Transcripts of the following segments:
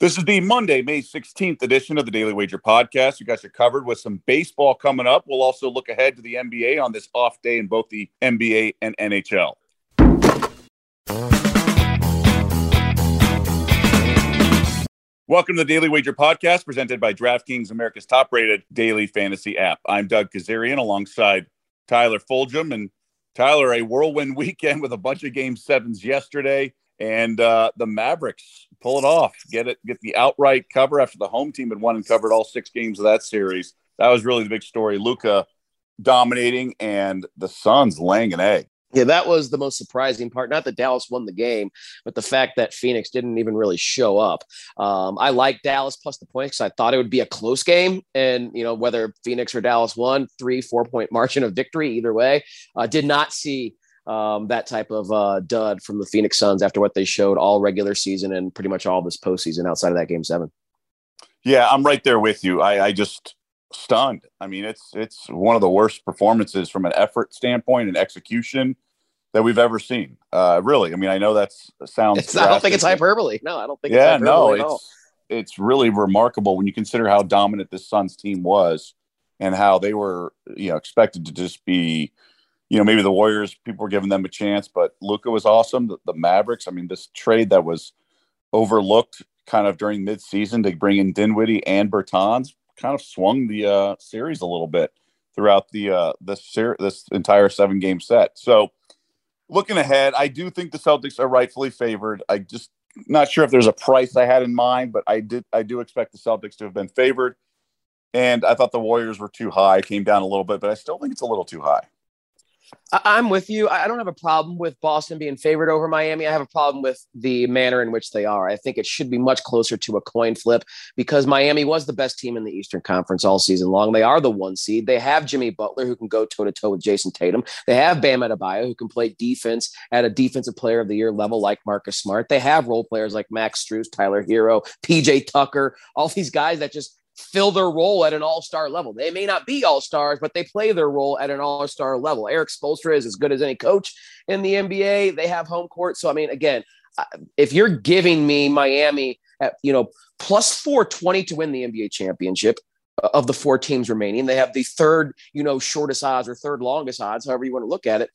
This is the Monday, May 16th edition of the Daily Wager podcast. You guys are covered with some baseball coming up. We'll also look ahead to the NBA on this off day in both the NBA and NHL. Welcome to the Daily Wager podcast presented by DraftKings, America's top rated daily fantasy app. I'm Doug Kezirian alongside Tyler Fulghum. And Tyler, a whirlwind weekend with a bunch of game sevens yesterday and uh, the Mavericks pull it off, get it, get the outright cover after the home team had won and covered all six games of that series. That was really the big story. Luka dominating and the Suns laying an egg. Yeah, that was the most surprising part. Not that Dallas won the game, but the fact that Phoenix didn't even really show up. Um, I like Dallas plus the points. I thought it would be a close game, and you know whether Phoenix or Dallas won, three, four point margin of victory either way. Uh, did not see um, that type of uh, dud from the Phoenix Suns after what they showed all regular season and pretty much all this postseason outside of that game seven. Yeah, I'm right there with you. I, I just stunned. I mean, it's it's one of the worst performances from an effort standpoint and execution that we've ever seen. Uh, really, I mean, I know that sounds. I don't think it's hyperbole. No, I don't think. Yeah, it's no, it's it's really remarkable when you consider how dominant this Suns team was and how they were, you know, expected to just be you know, maybe the Warriors, people were giving them a chance, but Luka was awesome. The, the, Mavericks, I mean, this trade that was overlooked kind of during midseason to bring in Dinwiddie and Bertans kind of swung the uh, series a little bit throughout the uh, this ser- this entire seven game set. So, looking ahead, I do think the Celtics are rightfully favored. I just not sure if there's a price I had in mind, but I did I do expect the Celtics to have been favored. And I thought the Warriors were too high, came down a little bit, but I still think it's a little too high. I- am with you. I don't have a problem with Boston being favored over Miami. I have a problem with the manner in which they are. I think it should be much closer to a coin flip because Miami was the best team in the Eastern Conference all season long. They are the one seed. They have Jimmy Butler who can go toe to toe with Jayson Tatum. They have Bam Adebayo who can play defense at a defensive player of the year level like Marcus Smart. They have role players like Max Strus, Tyler Herro, PJ Tucker, all these guys that just fill their role at an all-star level. They may not be all-stars, but they play their role at an all-star level. Erik Spoelstra is as good as any coach in the NBA. They have home court. So I mean, again, if you're giving me Miami at you know plus 420 to win the NBA championship uh, of the four teams remaining, they have the third, you know, shortest odds or third longest odds, however you want to look at it.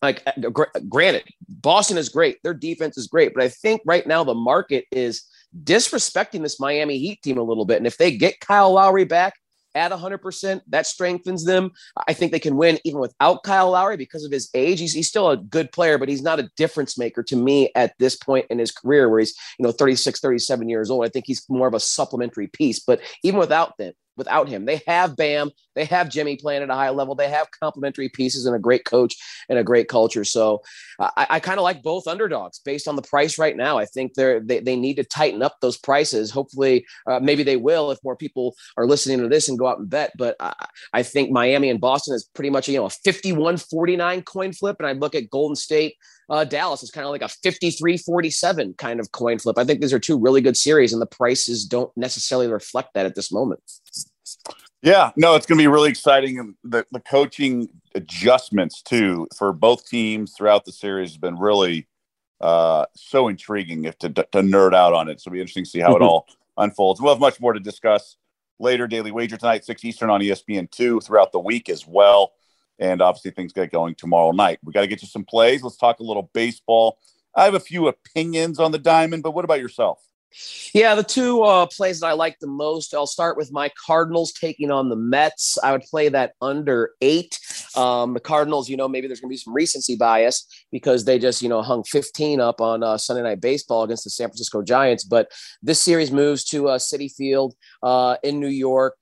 Like, uh, granted, Boston is great. Their defense is great, but I think right now the market is disrespecting this Miami Heat team a little bit. And if they get Kyle Lowry back at 100%, that strengthens them. I think they can win even without Kyle Lowry because of his age. He's, he's still a good player, but he's not a difference maker to me at this point in his career where he's, you know, 36, 37 years old. I think he's more of a supplementary piece. But even without them, without him. They have Bam, they have Jimmy playing at a high level, they have complementary pieces and a great coach and a great culture. So I, I kind of like both underdogs based on the price right now. I think they're they, they need to tighten up those prices. Hopefully, uh, maybe they will if more people are listening to this and go out and bet. But I, I think Miami and Boston is pretty much you know a 51-49 coin flip, and I look at Golden State. Uh, Dallas is kind of like a 53 47 kind of coin flip. I think these are two really good series, and the prices don't necessarily reflect that at this moment. Yeah, no, it's going to be really exciting. And the, the coaching adjustments, too, for both teams throughout the series has been really uh, so intriguing if to, to nerd out on it. So it'll be interesting to see how it all unfolds. We'll have much more to discuss later. Daily Wager tonight, 6 Eastern on ESPN2 throughout the week as well. And obviously, things get going tomorrow night. We got to get you some plays. Let's talk a little baseball. I have a few opinions on the diamond, but what about yourself? Yeah, the two uh, plays that I like the most. I'll start with my Cardinals taking on the Mets. I would play that under eight. Um, the Cardinals, you know, maybe there's going to be some recency bias because they just, you know, hung 15 up on uh, Sunday Night Baseball against the San Francisco Giants. But this series moves to uh, Citi Field uh, in New York.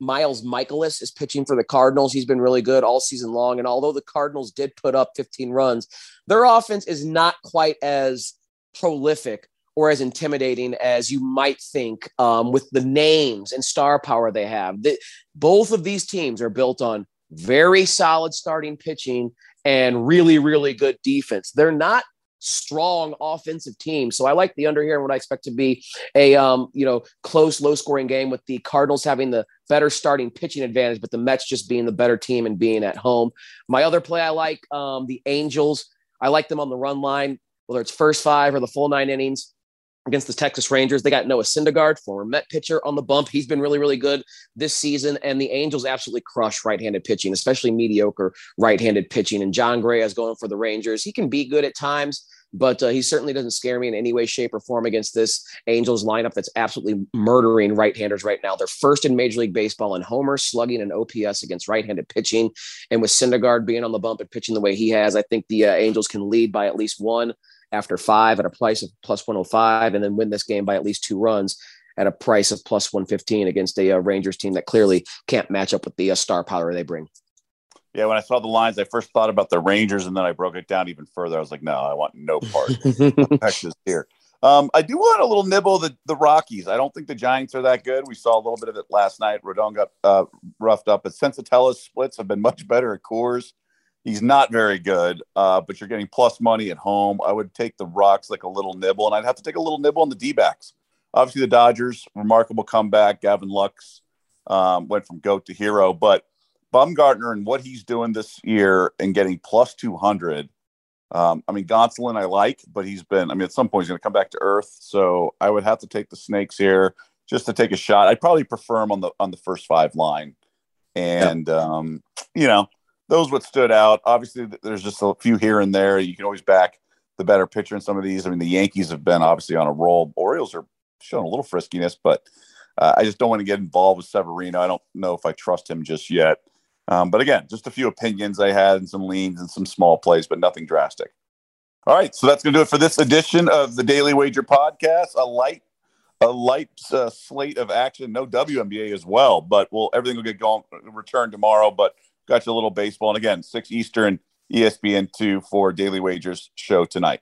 Miles Mikolas is pitching for the Cardinals. He's been really good all season long. And although the Cardinals did put up 15 runs, their offense is not quite as prolific or as intimidating as you might think um, with the names and star power they have. The, both of these teams are built on very solid starting pitching and really, really good defense. They're not strong offensive teams. So I like the under here and what I expect to be a um, you know close, low scoring game with the Cardinals having the better starting pitching advantage, but the Mets just being the better team and being at home. My other play I like um, the Angels. I like them on the run line, whether it's first five or the full nine innings against the Texas Rangers. They got Noah Syndergaard, former Met pitcher, on the bump. He's been really, really good this season. And the Angels absolutely crush right-handed pitching, especially mediocre right-handed pitching. And Jon Gray is going for the Rangers. He can be good at times, but uh, he certainly doesn't scare me in any way, shape, or form against this Angels lineup that's absolutely murdering right-handers right now. They're first in Major League Baseball in homers, slugging, and OPS against right-handed pitching. And with Syndergaard being on the bump and pitching the way he has, I think the uh, Angels can lead by at least one after five at a price of plus 105 and then win this game by at least two runs at a price of plus 115 against a uh, Rangers team that clearly can't match up with the uh, star power they bring. Yeah, when I saw the lines, I first thought about the Rangers, and then I broke it down even further. I was like, no, I want no part of Texas here. Um, I do want a little nibble the the Rockies. I don't think the Giants are that good. We saw a little bit of it last night. Rodon got uh, roughed up, but Senzatela's splits have been much better at Coors. He's not very good, uh, but you're getting plus money at home. I would take the Rocks like a little nibble, and I'd have to take a little nibble on the D backs. Obviously, the Dodgers, remarkable comeback. Gavin Lux um, went from goat to hero, but Bumgarner and what he's doing this year and getting plus 200. Um, I mean, Gonsolin I like, but he's been, I mean, at some point he's going to come back to earth. So I would have to take the Snakes here just to take a shot. I'd probably prefer him on the on the first five line. And, um, you know, those what stood out. Obviously, there's just a few here and there. You can always back the better pitcher in some of these. I mean, the Yankees have been obviously on a roll. Orioles are showing a little friskiness, but uh, I just don't want to get involved with Severino. I don't know if I trust him just yet. Um, but again, just a few opinions I had and some leans and some small plays, but nothing drastic. All right, so that's going to do it for this edition of the Daily Wager podcast. A light, a light uh, slate of action. No WNBA as well, but we'll everything will get going. Return tomorrow, but got you a little baseball. And again, 6 Eastern, ESPN2 for Daily Wagers show tonight.